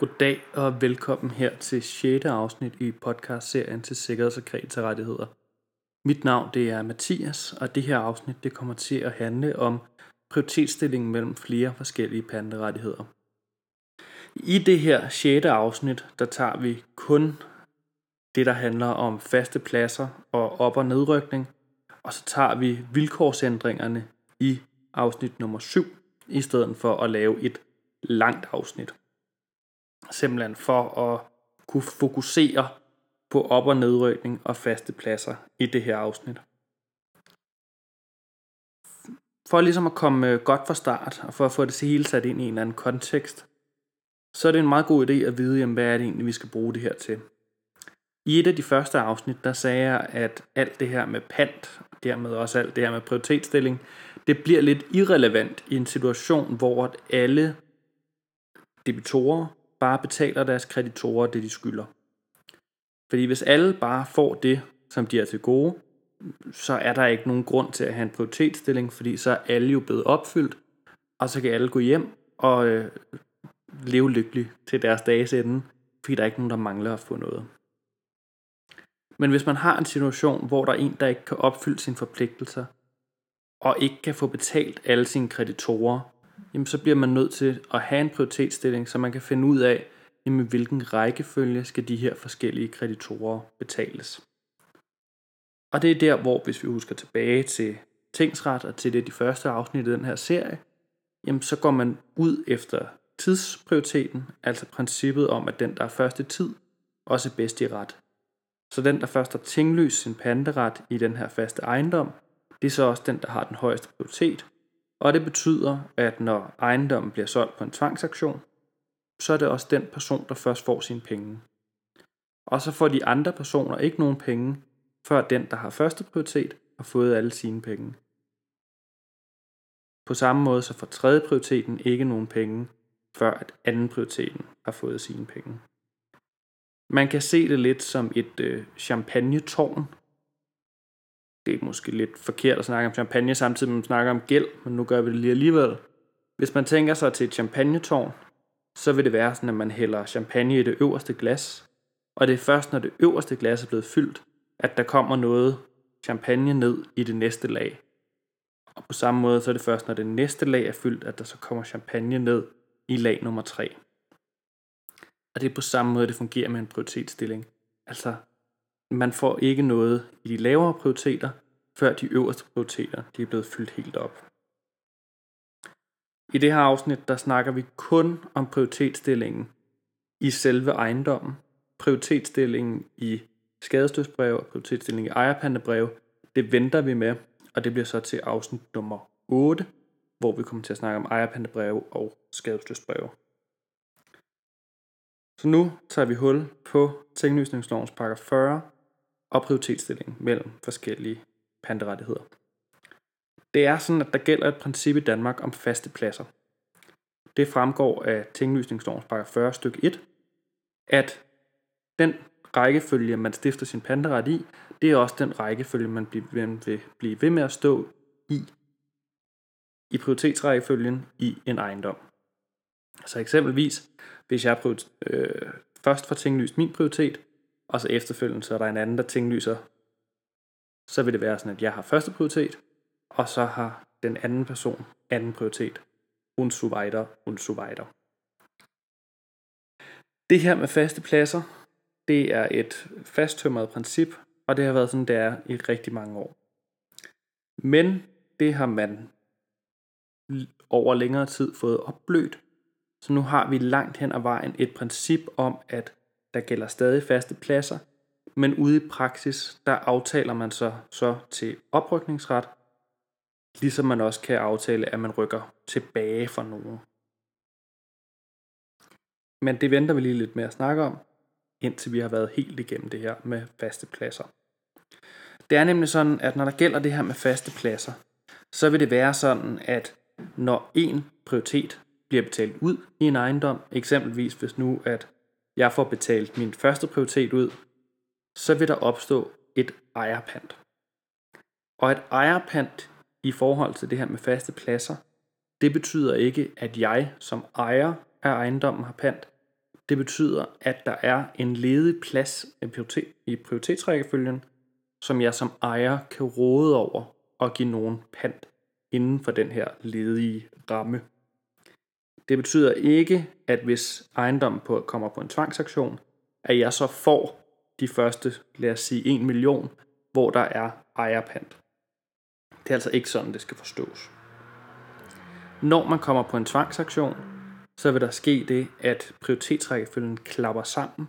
Goddag og velkommen her til 6. afsnit i podcastserien til Sikkerheds- og Kreditorrettigheder. Mit navn det er Mathias, og det her afsnit det kommer til at handle om prioritetsstillingen mellem flere forskellige panterettigheder. I det her 6. afsnit, der tager vi kun det, der handler om faste pladser og op- og nedrykning, og så tager vi vilkårsændringerne i afsnit nummer 7, i stedet for at lave et langt afsnit simpelthen for at kunne fokusere på op- og nedrykning og faste pladser i det her afsnit. For ligesom at komme øh, godt fra start, og for at få det hele sat ind i en eller anden kontekst, så er det en meget god idé at vide, jamen, hvad er det egentlig, vi skal bruge det her til. I et af de første afsnit, der sagde jeg, at alt det her med pant, og dermed også alt det her med prioritetsstilling, det bliver lidt irrelevant i en situation, hvor alle debitorer bare betaler deres kreditorer det, de skylder. Fordi hvis alle bare får det, som de er til gode, så er der ikke nogen grund til at have en prioritetsstilling, fordi så er alle jo blevet opfyldt, og så kan alle gå hjem og øh, leve lykkeligt til deres dages ende, fordi der er ikke nogen, der mangler at få noget. Men hvis man har en situation, hvor der er en, der ikke kan opfylde sine forpligtelser, og ikke kan få betalt alle sine kreditorer, jamen så bliver man nødt til at have en prioritetsstilling, så man kan finde ud af, jamen hvilken rækkefølge skal de her forskellige kreditorer betales. Og det er der, hvor hvis vi husker tilbage til tingsret og til det de første afsnit i den her serie, jamen så går man ud efter tidsprioriteten, altså princippet om, at den, der er første tid, også er bedst i ret. Så den, der først har tinglyst sin panteret i den her faste ejendom, det er så også den, der har den højeste prioritet, og det betyder, at når ejendommen bliver solgt på en tvangsaktion, så er det også den person, der først får sine penge. Og så får de andre personer ikke nogen penge, før den, der har første prioritet, har fået alle sine penge. På samme måde så får tredje prioriteten ikke nogen penge, før at anden prioriteten har fået sine penge. Man kan se det lidt som et øh, champagne-tårn, det er måske lidt forkert at snakke om champagne, samtidig med at man snakker om gæld, men nu gør vi det lige alligevel. Hvis man tænker sig til et champagnetårn, så vil det være sådan, at man hælder champagne i det øverste glas, og det er først, når det øverste glas er blevet fyldt, at der kommer noget champagne ned i det næste lag. Og på samme måde, så er det først, når det næste lag er fyldt, at der så kommer champagne ned i lag nummer 3. Og det er på samme måde, det fungerer med en prioritetsstilling. Altså, man får ikke noget i de lavere prioriteter, før de øverste prioriteter de er blevet fyldt helt op. I det her afsnit, der snakker vi kun om prioritetsstillingen i selve ejendommen, prioritetsstillingen i skadestødsbrev og prioritetsstillingen i ejerpandebrev. Det venter vi med, og det bliver så til afsnit nummer 8, hvor vi kommer til at snakke om ejerpandebrev og skadestødsbrev. Så nu tager vi hul på tinglysningslovens paragraf 40, og prioritetsstilling mellem forskellige panterettigheder. Det er sådan, at der gælder et princip i Danmark om faste pladser. Det fremgår af tinglysningslovens paragraf 40 stykke 1, at den rækkefølge, man stifter sin panteret i, det er også den rækkefølge, man vil blive ved med at stå i, i prioritetsrækkefølgen i en ejendom. Så eksempelvis, hvis jeg øh, først får tinglyst min prioritet, og så efterfølgende så er der en anden, der tinglyser, så vil det være sådan, at jeg har første prioritet, og så har den anden person anden prioritet. Und so weiter, und so weiter. Det her med faste pladser, det er et fasttømret princip, og det har været sådan, det er i rigtig mange år. Men det har man over længere tid fået opblødt, så nu har vi langt hen ad vejen et princip om, at der gælder stadig faste pladser, men ude i praksis, der aftaler man så, så til oprykningsret, ligesom man også kan aftale, at man rykker tilbage for nogen. Men det venter vi lige lidt med at snakke om, indtil vi har været helt igennem det her med faste pladser. Det er nemlig sådan, at når der gælder det her med faste pladser, så vil det være sådan, at når en prioritet bliver betalt ud i en ejendom, eksempelvis hvis nu at jeg får betalt min første prioritet ud, så vil der opstå et ejerpant. Og et ejerpant i forhold til det her med faste pladser, det betyder ikke, at jeg som ejer af ejendommen har pant. Det betyder, at der er en ledig plads i prioritetsrækkefølgen, som jeg som ejer kan råde over og give nogen pant inden for den her ledige ramme. Det betyder ikke, at hvis ejendommen på, kommer på en tvangsaktion, at jeg så får de første, lad os sige, 1 million, hvor der er ejerpant. Det er altså ikke sådan, det skal forstås. Når man kommer på en tvangsaktion, så vil der ske det, at prioritetsrækkefølgen klapper sammen.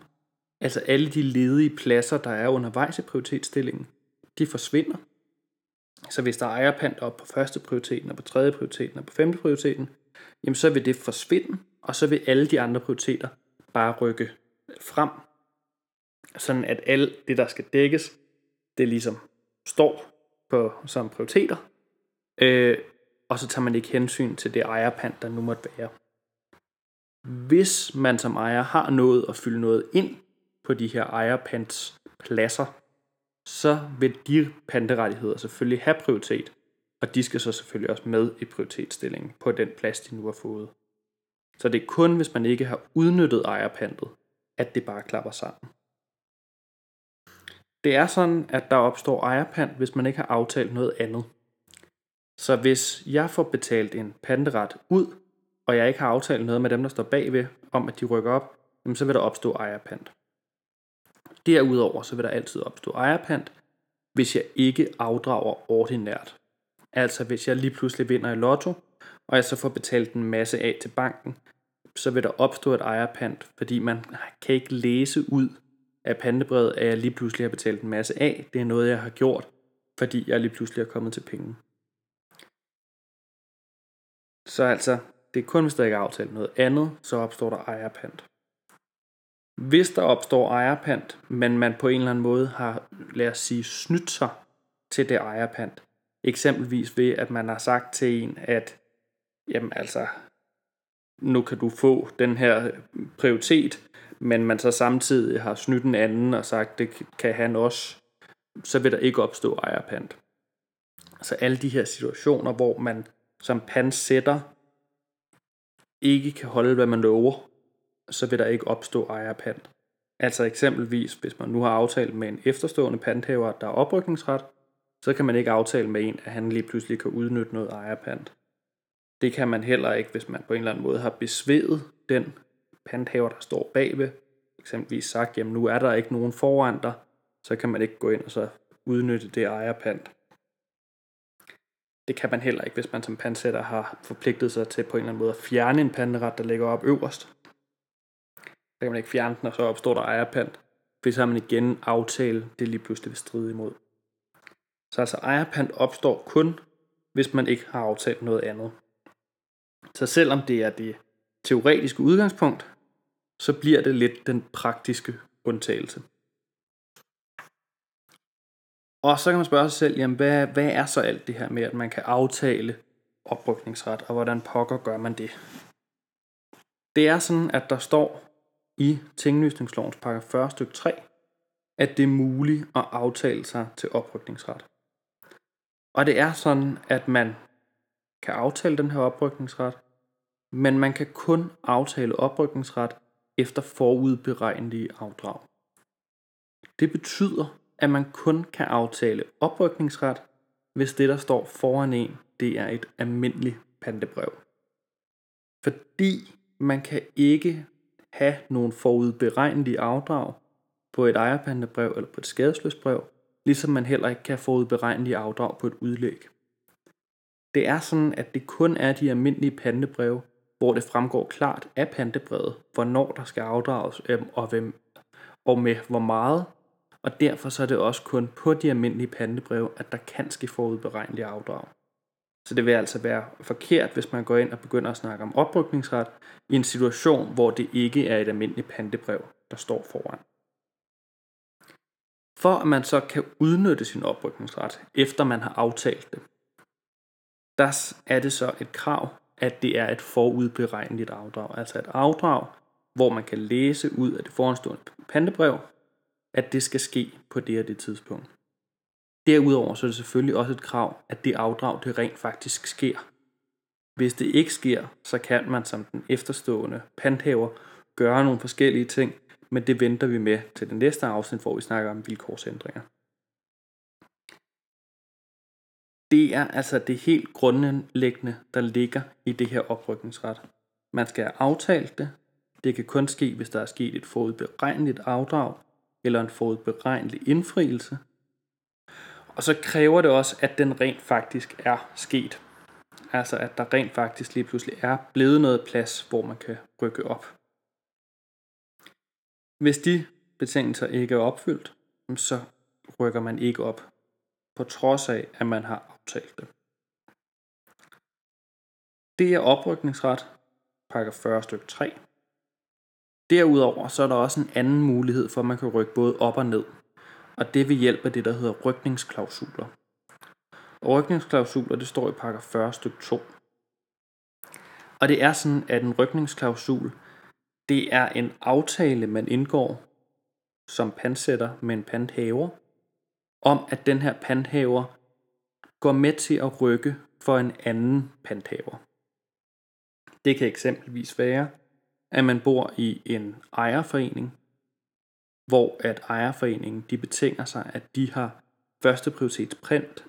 Altså alle de ledige pladser, der er undervejs i prioritetsstillingen, de forsvinder. Så hvis der er ejerpant op på første prioriteten, og på tredje prioriteten, og på femte prioriteten, jamen så vil det forsvinde, og så vil alle de andre prioriteter bare rykke frem. Sådan at alt det, der skal dækkes, det ligesom står på, som prioriteter, øh, og så tager man ikke hensyn til det ejerpant, der nu måtte være. Hvis man som ejer har nået at fylde noget ind på de her ejerpants pladser, så vil de panterettigheder selvfølgelig have prioritet, og de skal så selvfølgelig også med i prioritetsstillingen på den plads, de nu har fået. Så det er kun, hvis man ikke har udnyttet ejerpantet, at det bare klapper sammen. Det er sådan, at der opstår ejerpant, hvis man ikke har aftalt noget andet. Så hvis jeg får betalt en panteret ud, og jeg ikke har aftalt noget med dem, der står bagved, om at de rykker op, så vil der opstå ejerpant. Derudover så vil der altid opstå ejerpant, hvis jeg ikke afdrager ordinært. Altså hvis jeg lige pludselig vinder i lotto, og jeg så får betalt en masse af til banken, så vil der opstå et ejerpant, fordi man kan ikke læse ud af pandebrevet, at jeg lige pludselig har betalt en masse af. Det er noget, jeg har gjort, fordi jeg lige pludselig er kommet til penge. Så altså, det er kun, hvis der ikke er aftalt noget andet, så opstår der ejerpant. Hvis der opstår ejerpant, men man på en eller anden måde har, lad os sige, snydt sig til det ejerpant, eksempelvis ved, at man har sagt til en, at jamen altså, nu kan du få den her øh, prioritet, men man så samtidig har snydt en anden og sagt, det kan han også, så vil der ikke opstå ejerpant. Så alle de her situationer, hvor man som pansætter ikke kan holde, hvad man lover, så vil der ikke opstå ejerpant. Altså eksempelvis, hvis man nu har aftalt med en efterstående panthaver, der er oprykningsret, så kan man ikke aftale med en, at han lige pludselig kan udnytte noget ejerpant. Det kan man heller ikke, hvis man på en eller anden måde har besvedet den panthaver, der står bagved. Eksempelvis sagt, jamen nu er der ikke nogen foran dig, så kan man ikke gå ind og så udnytte det ejerpant. Det kan man heller ikke, hvis man som pantsætter har forpligtet sig til på en eller anden måde at fjerne en panderet, der ligger op øverst. Så kan man ikke fjerne den, og så opstår der ejerpant. Hvis har man igen aftale, det lige pludselig vil stride imod. Så altså ejerpant opstår kun, hvis man ikke har aftalt noget andet. Så selvom det er det teoretiske udgangspunkt, så bliver det lidt den praktiske undtagelse. Og så kan man spørge sig selv, jamen hvad, hvad er så alt det her med, at man kan aftale oprykningsret, og hvordan pokker gør man det? Det er sådan, at der står i tinglysningslovens paragraf 40 stykke 3, at det er muligt at aftale sig til oprykningsret. Og det er sådan, at man kan aftale den her oprykningsret, men man kan kun aftale oprykningsret efter forudberegnelige afdrag. Det betyder, at man kun kan aftale oprykningsret, hvis det, der står foran en, det er et almindeligt pantebrev. Fordi man kan ikke have nogle forudberegnelige afdrag på et ejerpantebrev eller på et skadesløsbrev, ligesom man heller ikke kan få forudberegnelige afdrag på et udlæg. Det er sådan, at det kun er de almindelige pantebreve, hvor det fremgår klart af pantebrevet, hvornår der skal afdrages øhm, og, hvem, og med hvor meget, og derfor så er det også kun på de almindelige pantebreve, at der kan ske forudberegnelige afdrag. Så det vil altså være forkert, hvis man går ind og begynder at snakke om oprykningsret i en situation, hvor det ikke er et almindeligt pantebrev, der står foran. For at man så kan udnytte sin oprykningsret, efter man har aftalt det, der er det så et krav, at det er et forudberegneligt afdrag. Altså et afdrag, hvor man kan læse ud af det foranstående pantebrev, at det skal ske på det og det tidspunkt. Derudover så er det selvfølgelig også et krav, at det afdrag det rent faktisk sker. Hvis det ikke sker, så kan man som den efterstående panthaver gøre nogle forskellige ting, men det venter vi med til den næste afsnit, hvor vi snakker om vilkårsændringer. Det er altså det helt grundlæggende, der ligger i det her oprykningsret. Man skal have aftalt det. Det kan kun ske, hvis der er sket et forudberegneligt afdrag eller en forudberegnelig indfrielse. Og så kræver det også, at den rent faktisk er sket. Altså at der rent faktisk lige pludselig er blevet noget plads, hvor man kan rykke op. Hvis de betingelser ikke er opfyldt, så rykker man ikke op, på trods af, at man har aftalt det. Det er oprykningsret, pakker 40 stykke 3. Derudover så er der også en anden mulighed for, at man kan rykke både op og ned, og det ved hjælp af det, der hedder rykningsklausuler. Og rykningsklausuler, det står i pakker 40 stykke 2. Og det er sådan, at en rykningsklausul, det er en aftale, man indgår som pantsætter med en panthaver, om at den her panthaver går med til at rykke for en anden panthaver. Det kan eksempelvis være, at man bor i en ejerforening, hvor at ejerforeningen de betinger sig, at de har første prioritets print,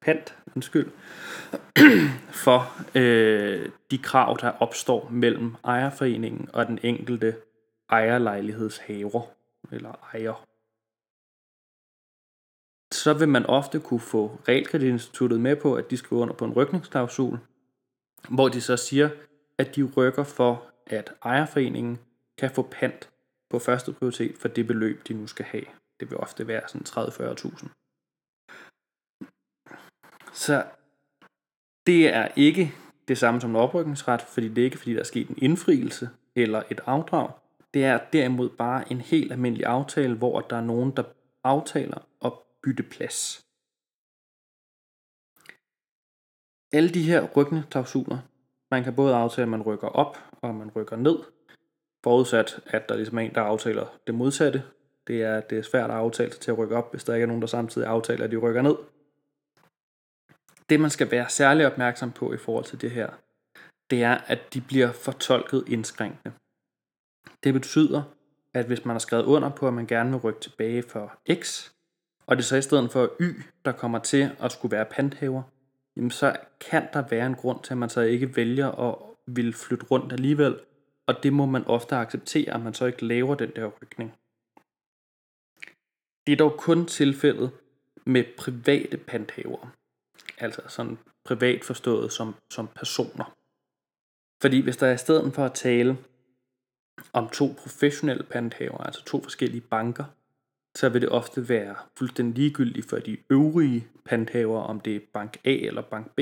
pant undskyld, for øh, de krav, der opstår mellem ejerforeningen og den enkelte ejerlejlighedshaver eller ejer. Så vil man ofte kunne få Realkreditinstituttet med på, at de skriver under på en rykningsklausul, hvor de så siger, at de rykker for, at ejerforeningen kan få pant på første prioritet for det beløb, de nu skal have. Det vil ofte være sådan 30-40.000. Så det er ikke det samme som en oprykningsret, fordi det er ikke fordi, der er sket en indfrielse eller et afdrag. Det er derimod bare en helt almindelig aftale, hvor der er nogen, der aftaler at bytte plads. Alle de her rykningsklausuler, man kan både aftale, at man rykker op og man rykker ned, forudsat at der ligesom er en, der aftaler det modsatte. Det er, det er svært at aftale sig til at rykke op, hvis der ikke er nogen, der samtidig aftaler, at de rykker ned. Det, man skal være særlig opmærksom på i forhold til det her, det er, at de bliver fortolket indskrænkende. Det betyder, at hvis man har skrevet under på, at man gerne vil rykke tilbage for x, og det så i stedet for y, der kommer til at skulle være panthaver, jamen så kan der være en grund til, at man så ikke vælger at vil flytte rundt alligevel, og det må man ofte acceptere, at man så ikke laver den der rykning. Det er dog kun tilfældet med private panthavere, altså sådan privat forstået som, som personer. Fordi hvis der i stedet for at tale om to professionelle panthaver, altså to forskellige banker, så vil det ofte være fuldstændig ligegyldigt for de øvrige panthaver, om det er bank A eller bank B.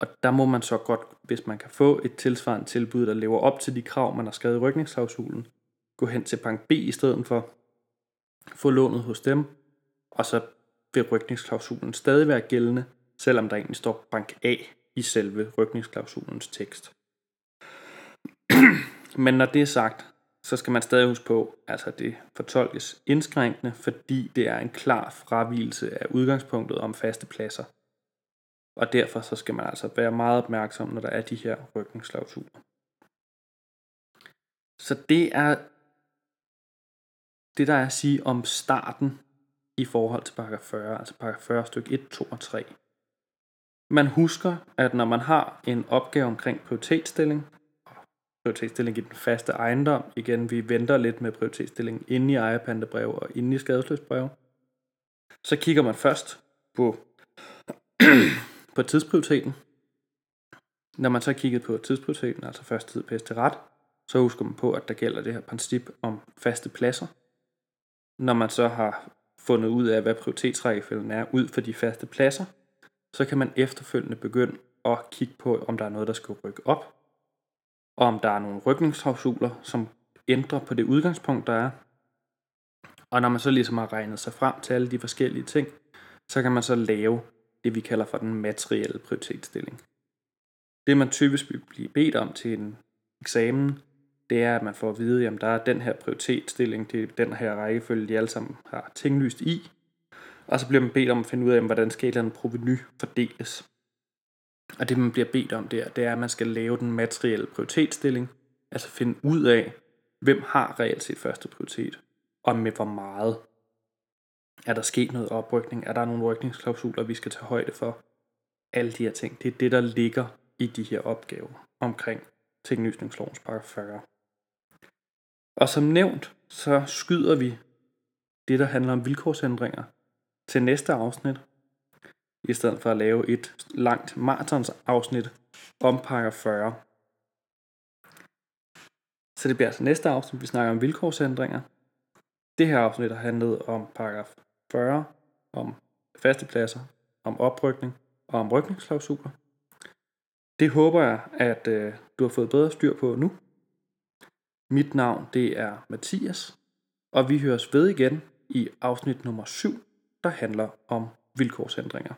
Og der må man så godt, hvis man kan få et tilsvarende tilbud, der lever op til de krav, man har skrevet i rykningsklausulen, gå hen til bank B i stedet for, få lånet hos dem, og så vil rykningsklausulen stadig være gældende, selvom der egentlig står bank A i selve rykningsklausulens tekst. Men når det er sagt, så skal man stadig huske på, altså det fortolkes indskrænkende, fordi det er en klar fravielse af udgangspunktet om faste pladser. Og derfor så skal man altså være meget opmærksom, når der er de her rykningsklausuler. Så det er det, der er at sige om starten i forhold til paragraf 40, altså paragraf 40 stykke 1, 2 og 3. Man husker, at når man har en opgave omkring prioritetsstilling, prioritetsstilling i den faste ejendom. Igen, vi venter lidt med prioritetsstilling inde i ejerpantebrev og inde i skadesløsbrev. Så kigger man først på, på tidsprioriteten. Når man så har kigget på tidsprioriteten, altså første tid pæst til ret, så husker man på, at der gælder det her princip om faste pladser. Når man så har fundet ud af, hvad prioritetsrækkefølgen er ud for de faste pladser, så kan man efterfølgende begynde at kigge på, om der er noget, der skal rykke op, og om der er nogle rykningsklausuler, som ændrer på det udgangspunkt, der er. Og når man så ligesom har regnet sig frem til alle de forskellige ting, så kan man så lave det, vi kalder for den materielle prioritetsstilling. Det, man typisk vil blive bedt om til en eksamen, det er, at man får at vide, om der er den her prioritetsstilling, det er den her rækkefølge, de alle sammen har tinglyst i. Og så bliver man bedt om at finde ud af, hvordan skal et eller andet proveny fordeles. Og det, man bliver bedt om der, det er, at man skal lave den materielle prioritetsstilling, altså finde ud af, hvem har reelt set første prioritet, og med hvor meget. Er der sket noget oprykning? Er der nogle rykningsklausuler, vi skal tage højde for? Alle de her ting, det er det, der ligger i de her opgaver omkring tinglysningslovens paragraf 40. Og som nævnt, så skyder vi det, der handler om vilkårsændringer til næste afsnit, i stedet for at lave et langt maratons afsnit om paragraf 40. Så det bliver altså næste afsnit, vi snakker om vilkårsændringer. Det her afsnit har handlet om paragraf 40, om faste pladser, om oprykning og om rykningsklausuler. Det håber jeg, at øh, du har fået bedre styr på nu. Mit navn det er Mathias, og vi høres ved igen i afsnit nummer 7, der handler om vilkårsændringer.